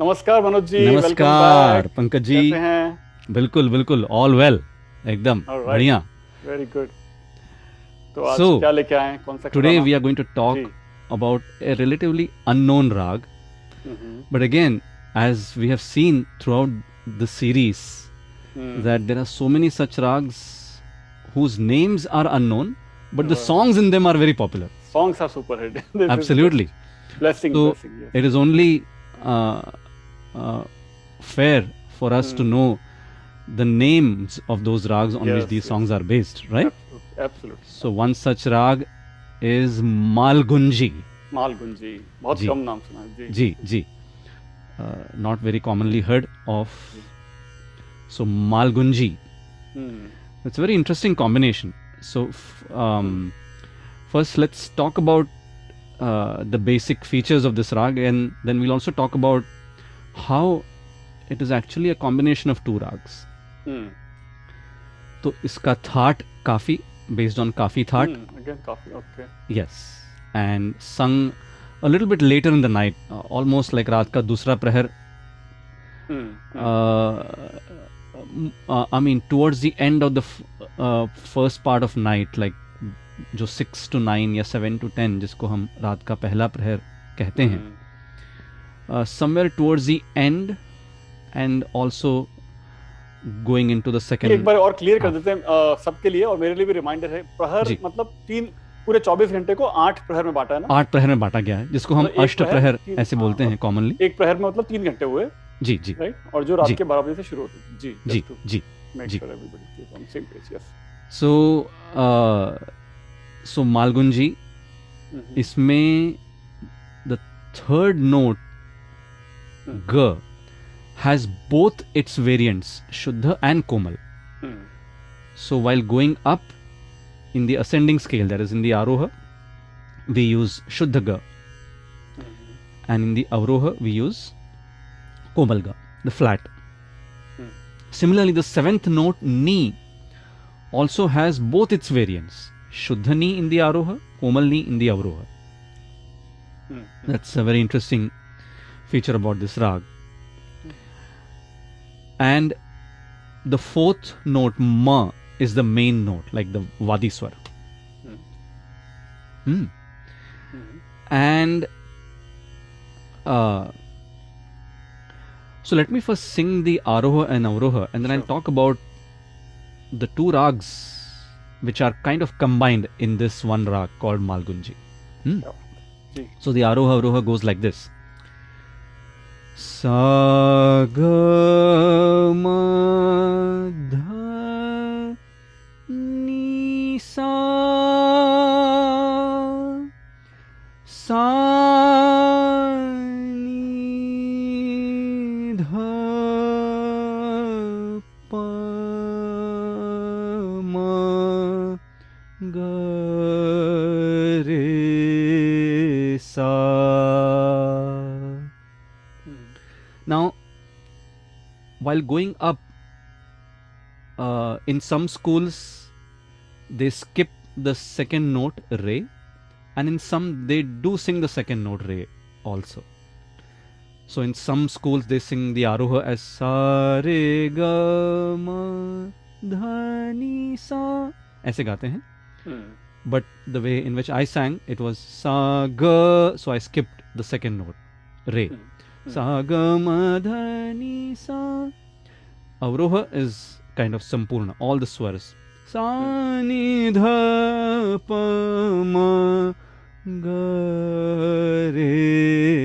नमस्कार मनोज जी नमस्कार पंकज जी। बिल्कुल बिल्कुल ऑल वेल एकदम बढ़िया। वेरी गुड तो आज so, क्या लेके आए कौन सा today we are going to talk about a relatively unknown raga but again as we have seen throughout the series that there are so many such ragas whose names are unknown but the songs in them are very popular songs are super hit absolutely blessing blessing it is only uh, fair for us to Hmm. know the names of those rags on which Yes, these yes. songs are based right absolutely, absolutely. So one such rag is Malgunji. Malgunji बहुत जी। कम नाम सुना है जी Ji, ji. Uh, not very commonly heard of. So Malgunji. Hmm, It's a very interesting combination. So f- um, first, let's talk about uh, the basic features of this how it is actually a combination of two ragas तो इसका that Kafi based on Kafi thaat yes and sung little bit later in the night almost like रात का दूसरा प्रहर. I mean towards the end of the first part of night like जो six to nine या seven to ten जिसको हम रात का पहला प्रहर कहते हैं. Hmm. Somewhere towards the end and also going in to the एक बार और क्लियर कर हाँ। देते हैं सबके लिए और मेरे लिए भी रिमाइंडर है प्रहर मतलब तीन पूरे 24 घंटे को आठ प्रहर में बांटा है ना? आठ प्रहर में बांटा गया है जिसको हम एक अष्ट प्रहर, ऐसे हाँ, बोलते हैं कॉमनली एक प्रहर में मतलब तीन घंटे हुए। जी जी। राइट और जो रात के बारह बजे से शुरू होते है। जी जी जी जी। सो सो मालगुंजी इसमें the third note ga has both its variants shuddha and komal so while going up in the ascending scale that is in the aroha we use shuddha ga and in the avroha we use komal ga the flat. Similarly the seventh note ni also has both its variants shuddha ni in the aroha komal ni in the avroha That's a very interesting feature about this rag. And the fourth note, ma, is the main note, like the Vadi Swar. Hmm. And uh, so let me first sing the Aroha and Avroha, and then I'll talk about the two rags which are kind of combined in this one rag called Malgunji. Hmm. जी So the Aroha Avroha goes like this. ध सा while going up, uh, in some schools they skip the second note re, and in some they do sing the second note re also. So in some schools they sing the aroha as sa re ga ma dha ni sa ऐसे गाते हैं but the way in which I sang, it was sa ga. So I skipped the second note, re. Sa ga ma dha ni sa. Avroha is kind of sampurna, all the swaras. Sa ni dha ga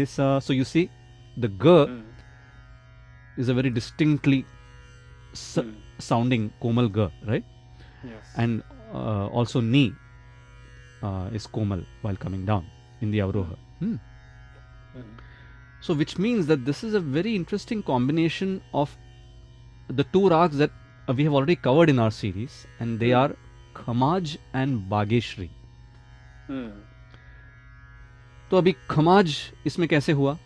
sa. So you see, the ga is a very distinctly s- sounding komal ga, right? Yes and uh, also ni uh, is komal while coming down in the avroha Hmm. so which means that this is a very interesting combination of the two rags that uh, we have already covered in our series and they Hmm. are khamaj and bageshri तो अभी खमाज इसमें कैसे हुआ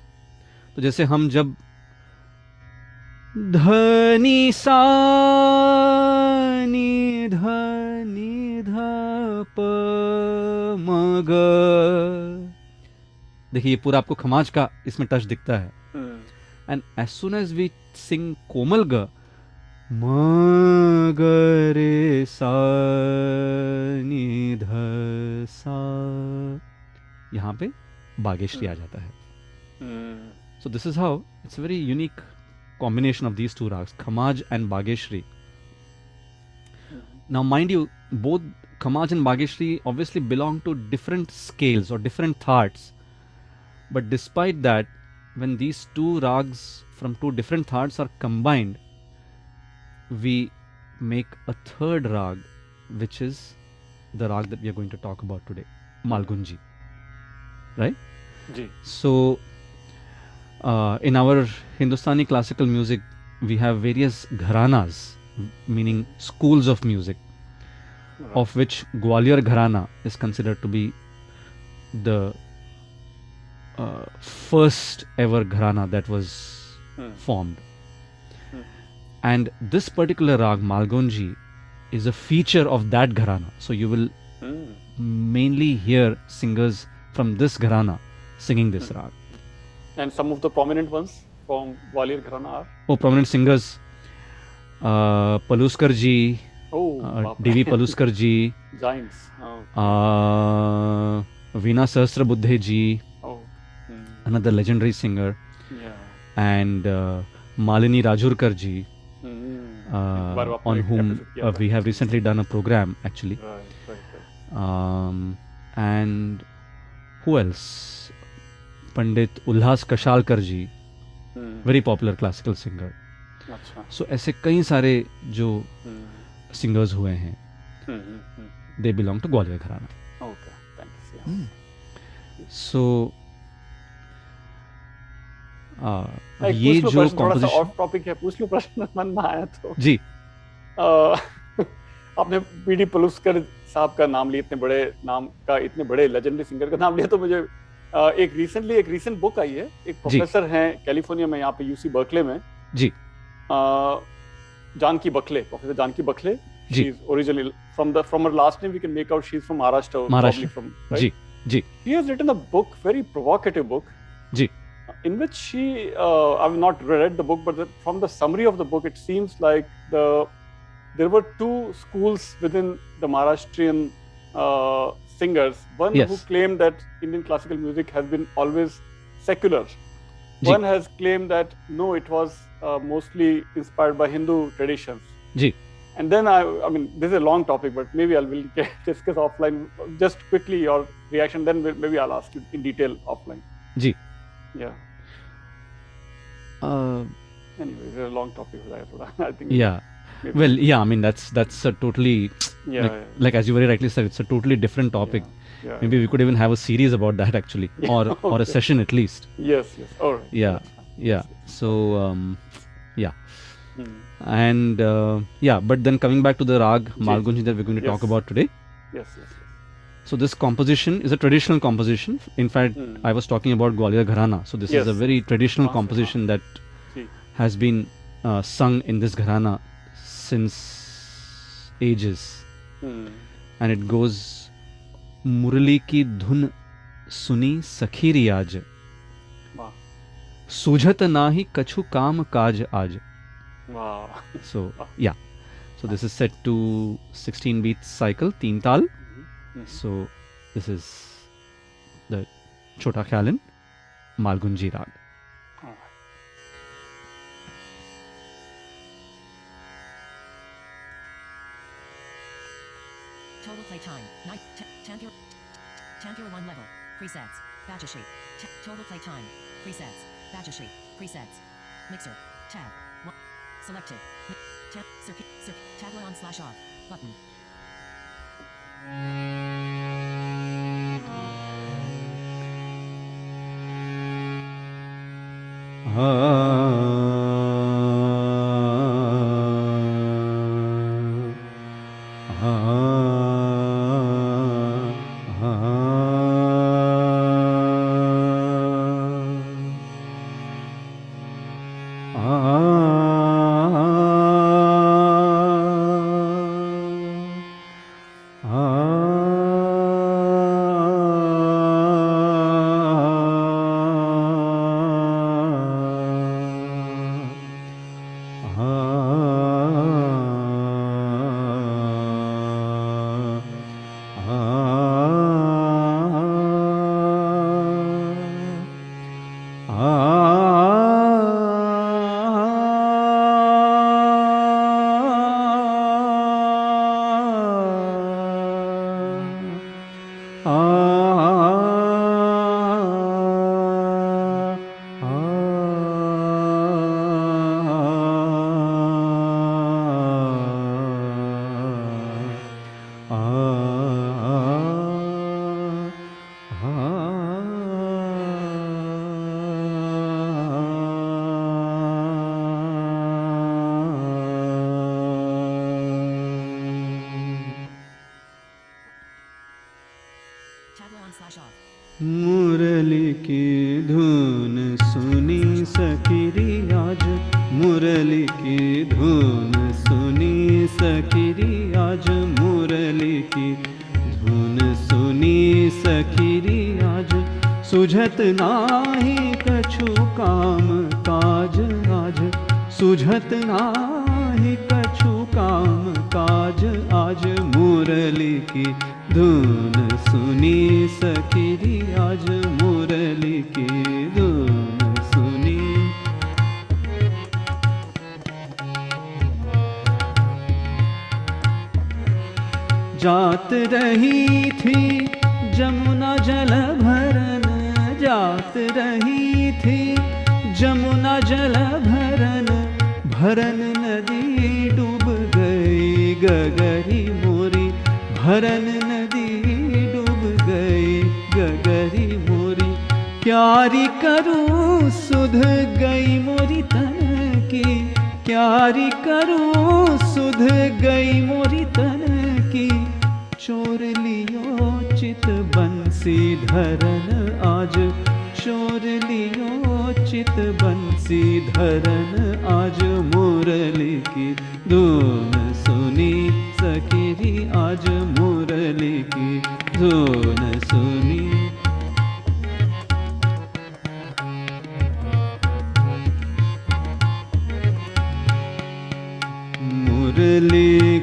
तो जैसे हम जब धनी सा नी धनी ध प म ग देखिए ये पूरा आपको खमाज का इसमें टच दिखता है and as soon as we sing komalga ma Magare सा यहाँ पे बागेश्री आ जाता है। So this is how it's very unique combination of these two ragas Khamaj and Bageshri now mind you both Khamaj and Bageshri obviously belong to different scales और different thaats but despite that when these two ragas from two different thaats are combined we make a third rag which is the rag that we are going to talk about today malgunji जी so uh, in our hindustani classical music we have various gharanas meaning schools of music Right. of which gwalior gharana is considered to be the uh, first ever gharana that was Hmm. formed. And this particular rag, Malgonji, is a feature of that gharana. So you will mm. mainly hear singers from this gharana singing this mm. rag. And some of the prominent ones from Walir gharana are? Oh, prominent singers. Uh, Paluskar oh, uh, D.V. Paluskarji. Giants. Oh. Uh, Veena oh. mm. another legendary singer. Yeah. And uh, Malini Rajurkarji. Uh, on whom uh, we have recently done a program actually Right, right, right. um, and who else Pandit Ullas Kashalkar ji Hmm. Very popular classical singer अच्छा. So ऐसे कई सारे जो Hmm. Singers हुए हैं Hmm. Hmm. Hmm. They belong to Gwalior gharana Okay. Thanks. Yeah. So एक ये जो कॉम्पोजिशन ऑफ़ टॉपिक है पूछ लो प्रश्न मन में आया तो जी अ, आपने पीडी पलुस्कर साहब का नाम लिया इतने बड़े नाम का इतने बड़े लेजेंडरी सिंगर का नाम लिया तो मुझे अ, एक रिसेंटली एक रिसेंट बुक आई है एक प्रोफेसर हैं कैलिफ़ोर्निया में यहाँ पे यूसी बर्कले में जी। अ, Janaki Bakhle professor Janaki Bakhle ji. Is originally from the from her last name we can make out she is from Maharashtra Maharashtra. from जी, जी। he has written a book very provocative book जी। in which she, uh, I've not read the book, but the, from the summary of the book, it seems like the there were two schools within the Maharashtrian uh, singers. One yes. who claimed that Indian classical music has been always secular. Ji. One has claimed that no, it was uh, mostly inspired by Hindu traditions. Ji. And then I, I mean, this is a long topic, but maybe I will discuss offline. Just quickly your reaction, then maybe I'll ask you in detail offline. Ji. Yeah uh, Anyway, it's a long topic. I think. yeah maybe- well yeah i mean that's that's a totally Yeah. like, yeah, like as you very rightly said it's a totally different topic Yeah. yeah. maybe we could even have a series about that actually Yeah, or or a session at least Yes. Yes. All right. Yeah, yeah so um Hmm. and uh, yeah but then coming back to the rag Ji. malgunji that we're going to talk about today Yes. Yes. So this composition is a traditional composition in fact Hmm. i was talking about gwalior gharana so this yes. is a very traditional composition that has been uh, sung in this gharana since ages Hmm. and it goes मुरली की धुन सुनी सखी रियाज Wow. सूझत नाही कछु काम काज आज so yeah so this is set to 16 beats cycle teen tal Mhm. so this is the chota khyalin malgunji rag All right. Total play time. Nine. T- Tanpur. Tanpur one level. Presets. Bajashri. T- total play time. Presets. Bajashri. Presets. Mixer. Tab. One. Selected. Mi- Tab. Circuit. Circuit. Tablet on slash off. Button. Ah. जात रही थी, जमुना जल भरन जात रही थी, जमुना जल भरन भरन नदी डूब गई गगरी मोरी, भरन नदी डूब गई गगरी मोरी। क्यारी करूँ सुध गई मोरी तन की, क्यारी करूँ सुध गई मोरी तन चोर लियो चित बंसी धरन आज चोर लियो चित बंसी धरन आज मुरली की धुन सुनी सकिरी, आज मुरली की धुन सुनी। मुरली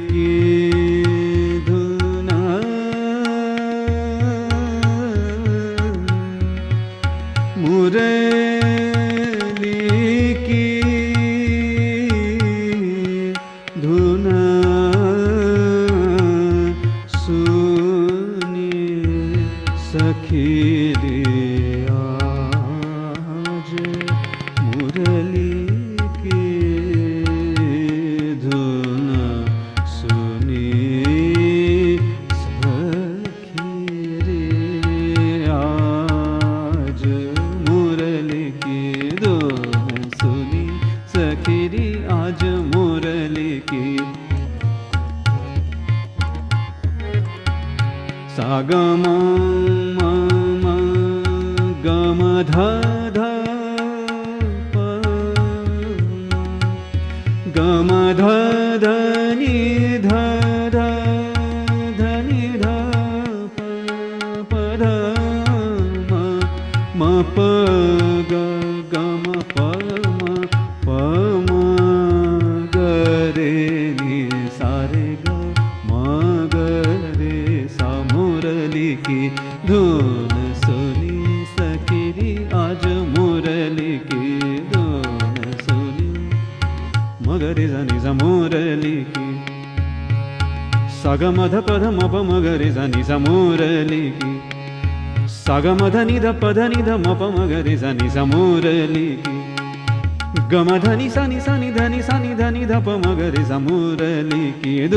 सगमध निध पद निध मप मगरे जानी जा मुरली की गम धनी सनी सनी धनी सनी धनी धप मगरे जा मुरली की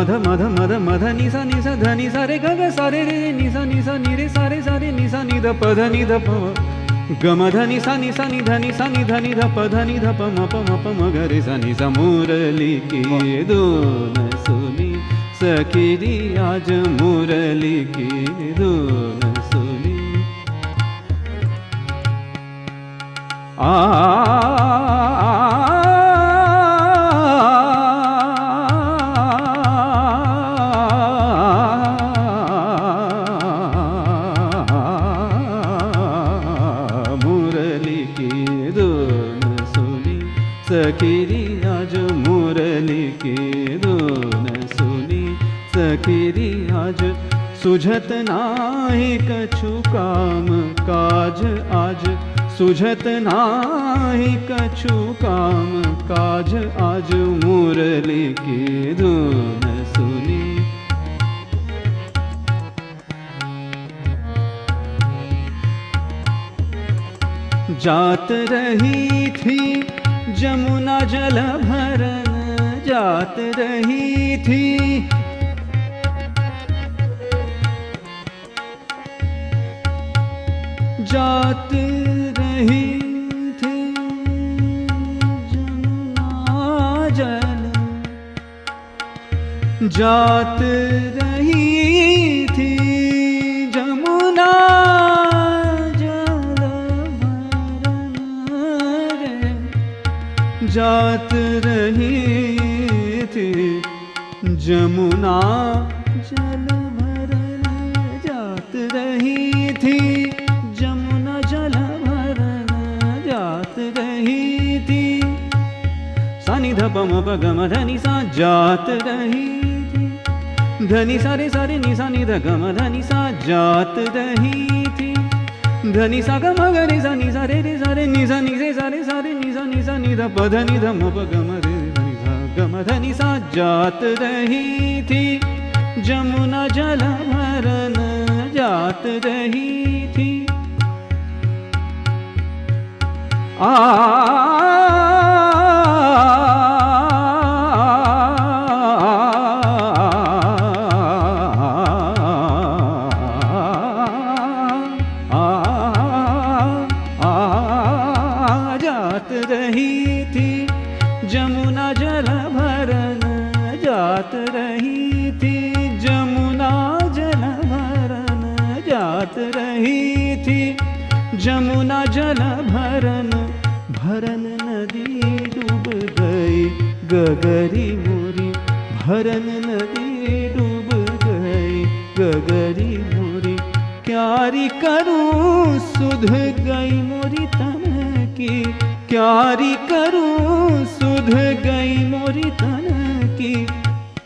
मध मध मध मध, निसा निसा धनी सारे ग ग सारे रे रे निसा निसा, नि, रे सारे सारे निसा, नि, ध, प, ध, नि, ध, प गम ध नि सा नि नि ध नि सा नि, ध नि, ध, प, ध, नि, ध, प, म प म प, म, ग, रे, सा, नि, सा मुरली की धुन सुनी। सकिरी आज मुरली की धुन सुनी। आ सुझत नाही कछु काम काज आज। सुझत नाही कछु काम काज आज। मुरली की धुन सुनी। जात रही थी जमुना जल भरन। जात रही थी जात रही थी जल जात रही थी जमुना जल जात रही थी जमुना सानी धप म गम धनी सा जात रही। थी धनी सारे सारे नि सा नि ध गम धनी सा जात रही थी। धनी सा गम ग सा नि सा रे रे सा रे नि सा नि रे सा रे सा रे नि नि नि प ध नि रे धनी सा सा जात रही थी। जमुना जल भरन जात रही थी। जात गगरी मोरी, भरन नदी डूब गई। गगरी मोरी, क्यारी करूँ सुध गई मोरी तन की। क्यारी करूँ सुध गई मोरी तन की।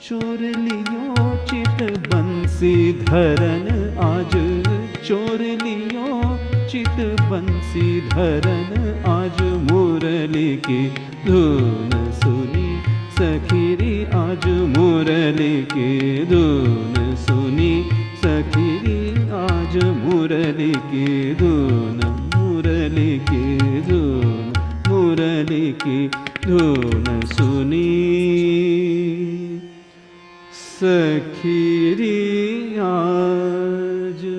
चोर लियो चित बंसी धरन, आज चोर लियो चित बंसी धरन, आज मुरली की धुन सुनी सखीरी आज मुरली की धुन सुनी सखीरी आज मुरली की धुन मुरली की धुन मुरली की धुन सुनी सखीरी आज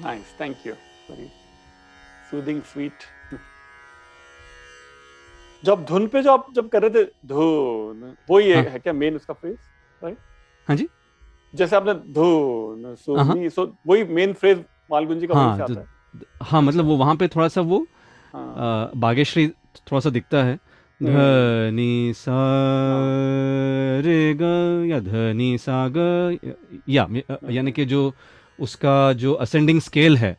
Nice, thank you. Soothing, sweet. जब धुन पे जो आप जब कर रहे थे धुन वो ये हाँ। है क्या मेन उसका फ्रेज राइट हाँ जी। जैसे आपने धुन सुनी सो वही मेन फ्रेज मालगुंजी का हाँ से तो- आता है। हाँ मतलब वो वहाँ पे थोड़ा सा वो हाँ, अ, बागेश्वरी थोड़ा सा दिखता है। हम्म। धनी सा रे ग या धनी सा ग या अ, यानी कि जो उसका जो असेंडिंग स्केल है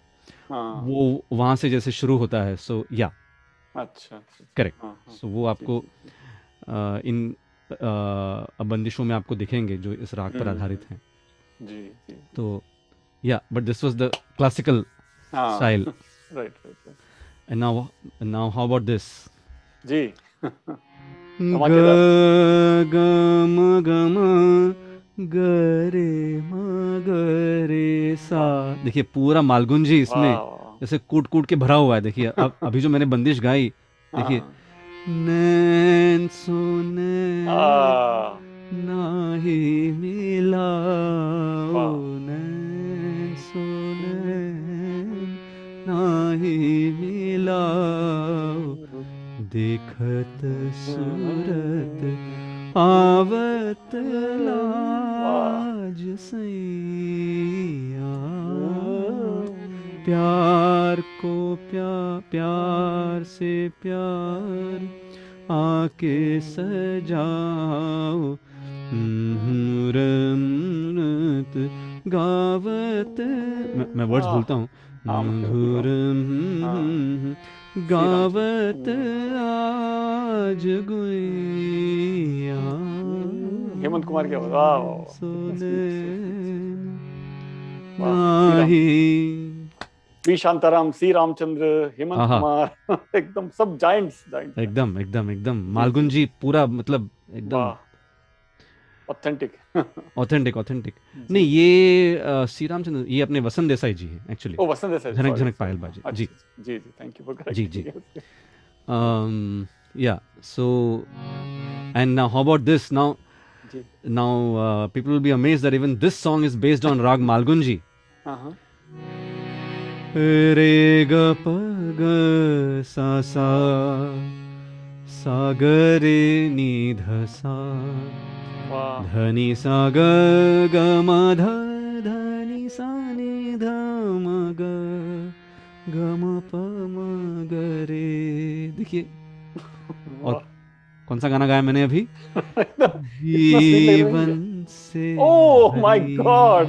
हाँ। वो वहाँ से जैसे शुरू होता है सो या अच्छा अच्छा Correct. हाँ, हाँ, सो वो आपको अ, इन बंदिशों में आपको दिखेंगे जो इस राग पर हम्म। आधारित हैं। जी जी। तो या but this was the classical हाँ। Style right right and now now how about this जी। ग धमाकेदार। गम गम गरे म गरे सा। देखिए पूरा मालगुंजी इसमें जैसे कूट कूट के भरा हुआ है। देखिए अब अभी जो मैंने बंदिश गाई देखिए। हाँ, नैन सुने हाँ, नाही मिला। नैन सुने नाही मिला देखत सूरत आवत लाज सैया। प्यार को प्या प्यार से प्यार आके सजाओ। रम मत गावत मैं, वर्ड्स हाँ। भूलता हूँ। मधुर हाँ। गावत आज गुइया। हेमंत कुमार की वी शांताराम सी रामचंद्र हेमंत कुमार एकदम सब जाइंट्स एकदम एकदम एकदम। मालगुन जी पूरा मतलब एकदम ऑथेंटिक ऑथेंटिक ऑथेंटिक नहीं ये श्री रामचंद्र ये अपने वसंत देसाई जी हैं एक्चुअली ओ वसंत देसाई झनक झनक पायल बाजी अच्छा, जी जी जी थैंक यू फॉर जी, जी. um yeah so and now how about this now जी now uh, people will be amazed that even this song is based on rag malgunji हाँ हाँ रे ग प ग सा सा सा ग रे नि ध सा वाह धनी सा ग ग म ध धनी सा नि ध म ग ग म प म ग रे देखिए और कौन सा गाना गाया मैंने अभी। जीवन से ओह माय गॉड।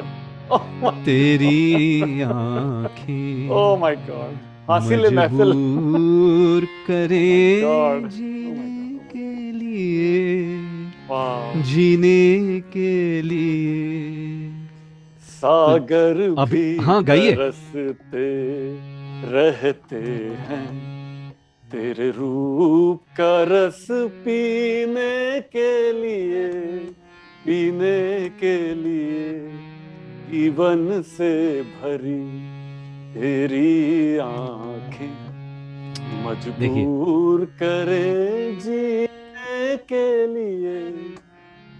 तेरी आँखें ओह माय गॉड। हासिल महफिल। करे जीने के लिए। जीने के लिए। सागर अभी- भी हाँ, गाइए। तरसते रहते हैं। तेरे रूप का रस पीने के लिए पीने के लिए जीवन से भरी तेरी आँखें। मजबूर करे जीने के लिए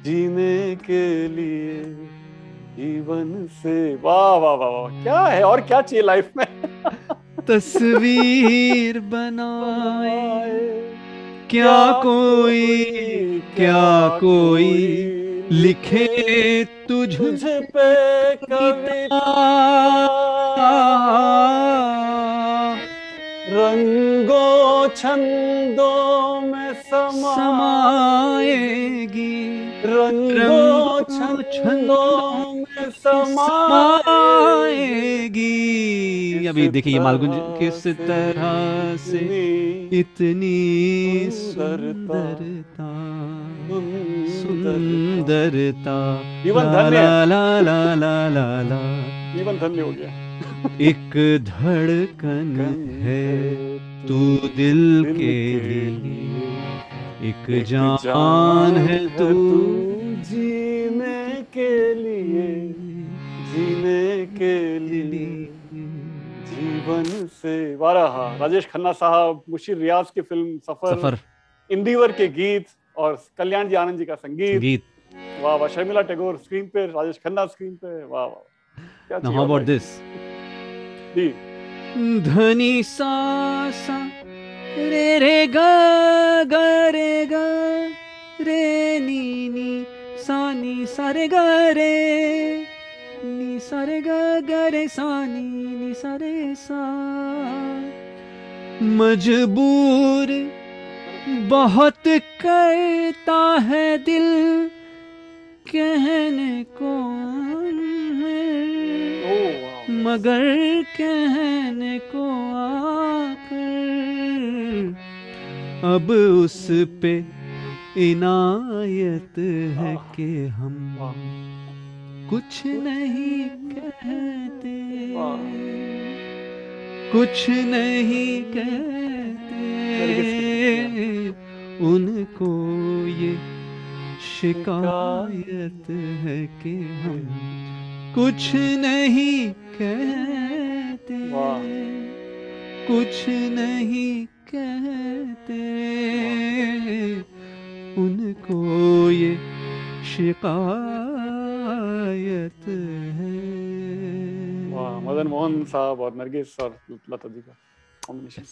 जीने के लिए जीवन से। वाह वाह वाह वाह क्या है और क्या चाहिए लाइफ में? तस्वीर बनाए। क्या कोई क्या कोई लिखे तुझ पे कविता रंगों छंदों में समाएगी। रंगों छंदों में समाएगी अभी देखिए ये मालगुंज किस तरह से इतनी सुंदरता, सुंदरता। जीवन ला धन्य ला ला ला ला ला जीवन धन्य हो गया। एक धड़कन है तू दिल के लिए। एक जान है तू जीने के लिए जीने के लिए। जीवन से वाराहा। राजेश खन्ना साहब मुशीर रियाज की फ़िल्म सफ़र, सफ़र। इंदिवर के गीत और कल्याण जी आनंद जी का संगीत। गीत वाह वाह शर्मिला टैगोर स्क्रीन पे राजेश खन्ना स्क्रीन पे। वाह वाह। नाउ हाउ अबाउट दिस धनी सा सा रे रे ग ग रे ग, रे नी नी, सा नी सा रे ग रे, नी सा रे ग ग रे सा, नी नी सा रे सा। मजबूर बहुत करता है दिल कहने को मगर कहने को आकर अब उस पे इनायत है। कि हम कुछ नहीं कहते। कुछ नहीं कहते उनको ये शिकायत है कि हम कुछ नहीं कहते। कुछ नहीं कहते। उनको ये शिकायत है। मदन मोहन साहब और नरगिस और लता जी का कॉम्बिनेशन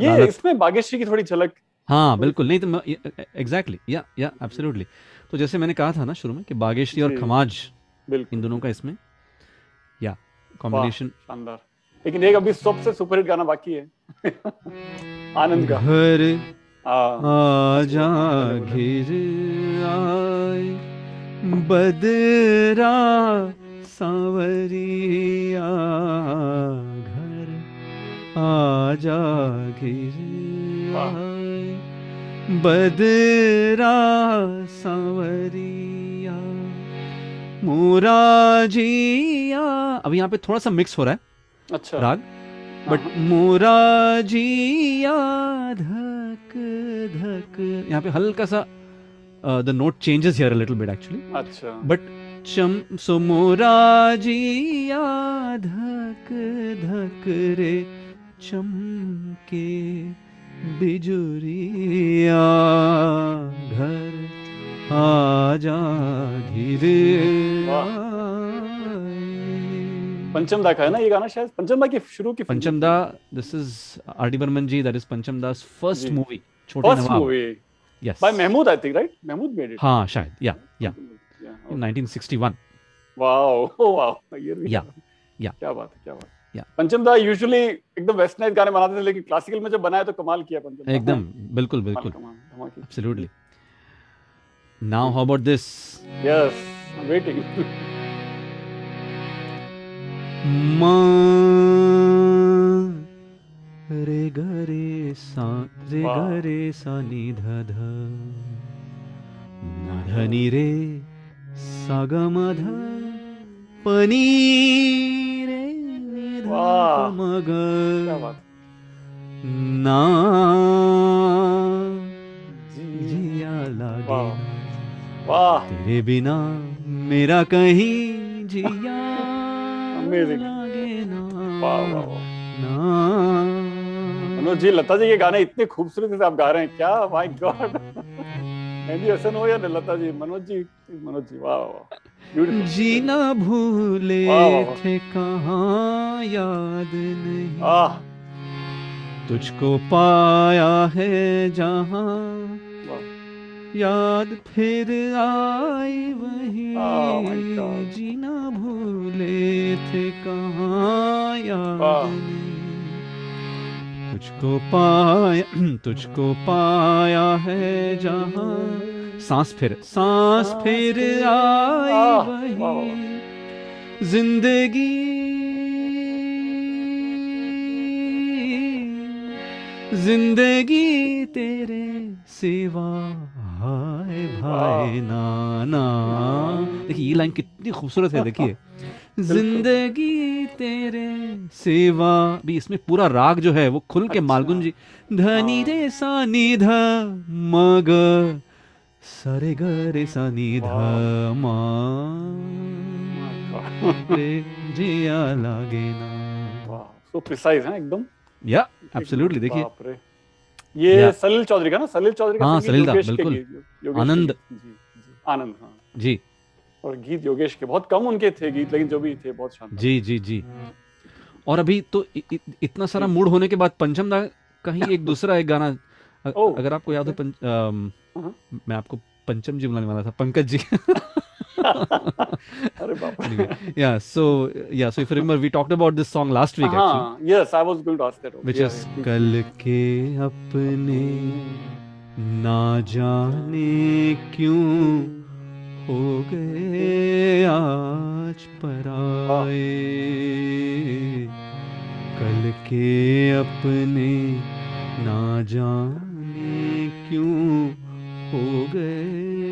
ये इसमें बागेश्री की थोड़ी झलक। हाँ बिल्कुल। नहीं तो एग्जैक्टली या या एब्सोल्युटली तो जैसे मैंने कहा था ना शुरू में कि बागेश्री और खमाज बिल्कुल। इन दोनों का इसमें या कॉम्बिनेशन शानदार। लेकिन एक अभी सबसे सुपरहिट गाना बाकी है। आनंद का। घर आजा घिर आए बदरा सांवरिया घर आजा घिर आए बदरा सांवरिया मोराजिया अब यहाँ पे थोड़ा सा मिक्स हो रहा है। अच्छा। राग। बट हाँ, मोराजिया धक धक। यहाँ पे हल्का सा the note changes here little bit actually अच्छा। बट चम सो मोराजिया धक धक रे चमके बिजुरिया घर आजा घिर वाह। पंचम दा का है ना ये गाना शायद? पंचम दा की शुरू की Pancham Da this is R D Burman ji that is Pancham Da's first movie छोटे first movie yes by Mehmood I think right Mehmood made it हाँ शायद या या yeah 1961 वाओ वाओ ये yeah. क्या बात है क्या बात है. पंचम दा यूजुअली एकदम वेस्टर्नाइज गाने बनाते थे लेकिन क्लासिकल में जब बनाया तो कमाल किया पंचम एकदम बिल्कुल बिल्कुल। absolutely now how about this? ग रे सा रे ग वाह। रे सा नि ध ध न ध नि रे सा ग म ध प नि रे नि ध वाह। प म ग क्या बात ना जी जिया लागे वाह। वाह। तेरे बिना मेरा कहीं जिया लागे ना। वाह वाह वाह। ना। मनोज जी लता जी के गाने इतने खूबसूरती से आप गा रहे हैं। क्या? माय गॉड मेहंदी हसन हो या लता जी मनोज जी मनोज जी वाह वाह जीना भूले। थे कहाँ याद नहीं। तुझको पाया है जहाँ याद फिर आई वही। Oh. जीना भूले थे कहाँ याद वाह। तुझको पाया तुझको पाया है जहाँ। सांस फिर सांस सांस फिर आई वही वाह, वाह, ज़िंदगी। ज़िंदगी तेरे सिवा हाय भाई नाना। देखिए ये लाइन कितनी खूबसूरत है देखिए। ज़िंदगी तेरे सिवा। भी इसमें पूरा राग जो है वो खुल के अच्छा। मालगुन जी धनी हाँ। रे सा नि ध मग सरे ग रे सा नि ध मा जिया लागे ना। सो प्रिसाइज है एकदम? या एब्सोल्युटली देखिए। ये सलील चौधरी का ना सलील चौधरी का हाँ, सलील दा, बिल्कुल। आनंद। आनंद हाँ। जी। और गीत योगेश के बहुत कम उनके थे गीत लेकिन जो भी थे बहुत शानदार जी जी जी। और अभी तो इ, इ, इतना सारा मूड होने के बाद पंचम दा कहीं एक दूसरा एक गाना अ- अगर आपको याद हो पंच, हाँ। मैं आपको पंचम जी बुलाने वाला था पंकज जी। अरे बाप रे या सो या so if remember we talked about this song last week actually हाँ yes I was going to ask that which is कल के अपने ना जाने क्यों हो गए आज पराए? कल के अपने ना जाने क्यों हो गए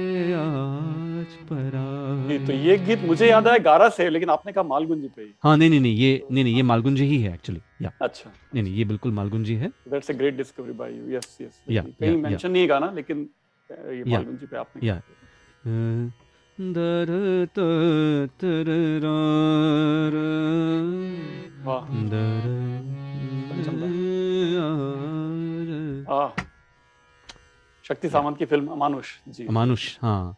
तो ये गीत मुझे याद आया गारा से लेकिन आपने कहा मालगुंजी पे हाँ। नहीं नहीं नहीं ये नहीं नहीं ये मालगुंजी ही है एक्चुअली या। अच्छा। नहीं नहीं ये बिल्कुल मालगुन जी है that's a great discovery by you yes yes कहीं मेंशन नहीं गाना लेकिन ये Yeah. मालगुन जी पे आपने या। दर तर रा वाह। दर शक्ति सामंत की फ़िल्म अमानुष। जी। अमानुष हाँ।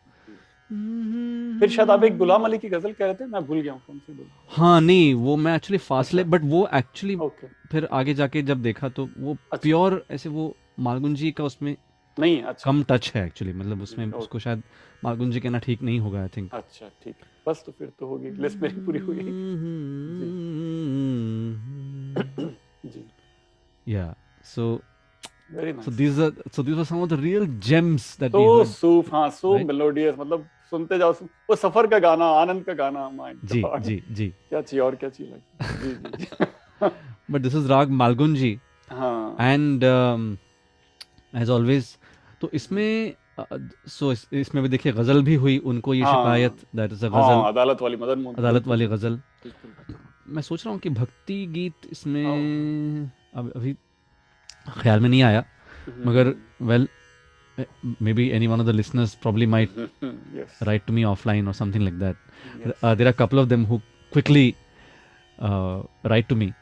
फिर शायद आप एक गुलाम अली की गज़ल कह रहे थे मैं भूल गया हूँ कौन सी हाँ नहीं वो मैं एक्चुअली फासले अच्छा। बट वो एक्चुअली ओके फिर आगे जाके जब देखा तो वो अच्छा। प्योर ऐसे वो मालगुन जी का उसमें नहीं अच्छा कम टच है एक्चुअली मतलब उसमें। उसको शायद मालगुन जी कहना ठीक नहीं होगा आई थिंक अच्छा ठीक बस तो फिर तो होगी लिस्ट मेरी पूरी हुई जी Yeah. So very so nice these are so these were some of the real gems that we तो heard. हाँ सो Right? मेलोडियस मतलब सुनते जाओ सुन- वो सफ़र का गाना आनंद का गाना माय जी जी जी। क्या चाहिए और क्या चाहिए जी जी जी। But this is raga Malgunji हाँ। एंड एज ऑलवेज तो इसमें सो इस, इसमें भी देखिए गज़ल भी हुई उनको ये हाँ। शिकायत दैट इज़ अ हाँ गज़ल अदालत वाली मदन मोहन। अदालत वाली गज़ल। मैं सोच रहा हूँ कि भक्ति गीत इसमें अब अभी ख्याल में नहीं आया मगर well Eh, maybe any one of the listeners probably might yes. write to me offline or something like that. Yes. Uh, there are a couple of them who quickly uh, write to me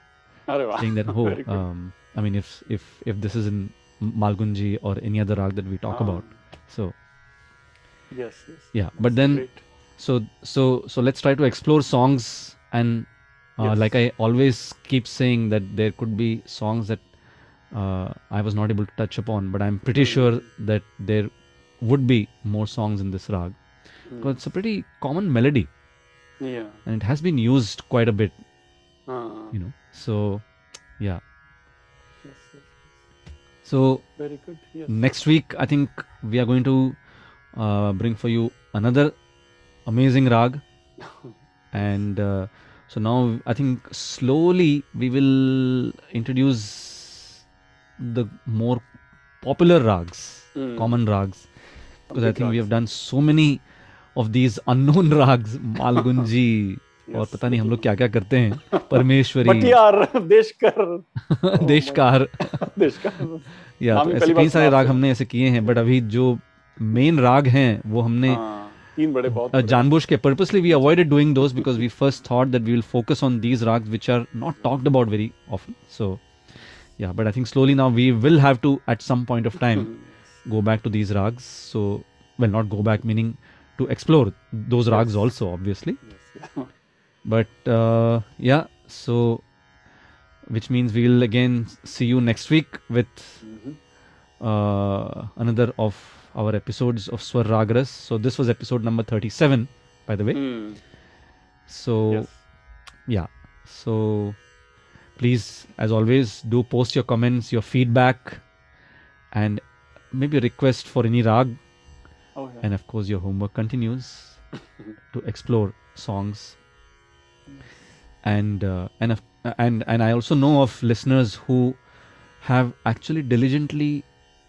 saying that, oh, um, I mean, if if if this is in Malgunji or any other rag that we talk ah. about, so yes, yes, yeah. That's but then, great. so so so let's try to explore songs and uh, yes. like I always keep saying that there could be songs that uh, I was not able to touch upon, but I'm pretty sure that there would be more songs in this rag Hmm. because it's a pretty common melody. yeah. And it has been used quite a bit हाँ you know. So yeah. Yes, yes. so very good yes. next week i think we are going to uh, bring for you another amazing rag and uh, so now i think slowly we will introduce the more popular rags, mm. common rags. Because I think rags. we have done so many of these unknown rags, Malgunji. और पता नहीं हम लोग क्या क्या करते हैं परमेश्वरी देशकार या तो ऐसे कई सारे राग हमने ऐसे किए हैं बट अभी जो मेन राग हैं वो हमने तीन जानबूझ के purposely we avoid doing those because we first thought that we will focus on these raga which are not talked about very often so yeah but i think slowly now we will have to at some point of time go back to these rags so well not go back meaning to explore those rags Yes. also obviously Yes, yeah. but uh, yeah so which means we will again see you next week with Mhm. uh, another of our episodes of Swar Ragras. So this was episode number 37, by the way. Hmm. So Yes. yeah, so please, as always, do post your comments, your feedback, and maybe a request for any rag. Oh, yeah. And of course, your homework continues to explore songs. And uh, and of, and and I also know of listeners who have actually diligently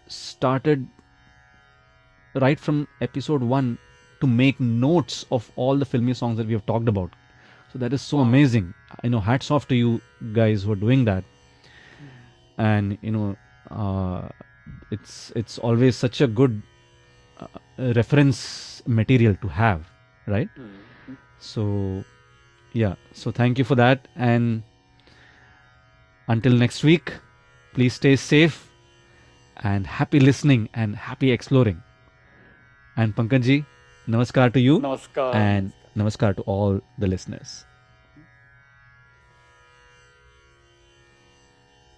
started right from episode one to make notes of all the filmy songs that we have talked about. So that is so Wow. amazing. I know hats off to you guys who are doing that. And you know, uh, it's it's always such a good uh, reference material to have, right? Hmm. So, yeah. So thank you for that. And until next week, please stay safe and happy listening and happy exploring. And Pankaj ji, namaskar to you Namaskar. and namaskar to all the listeners.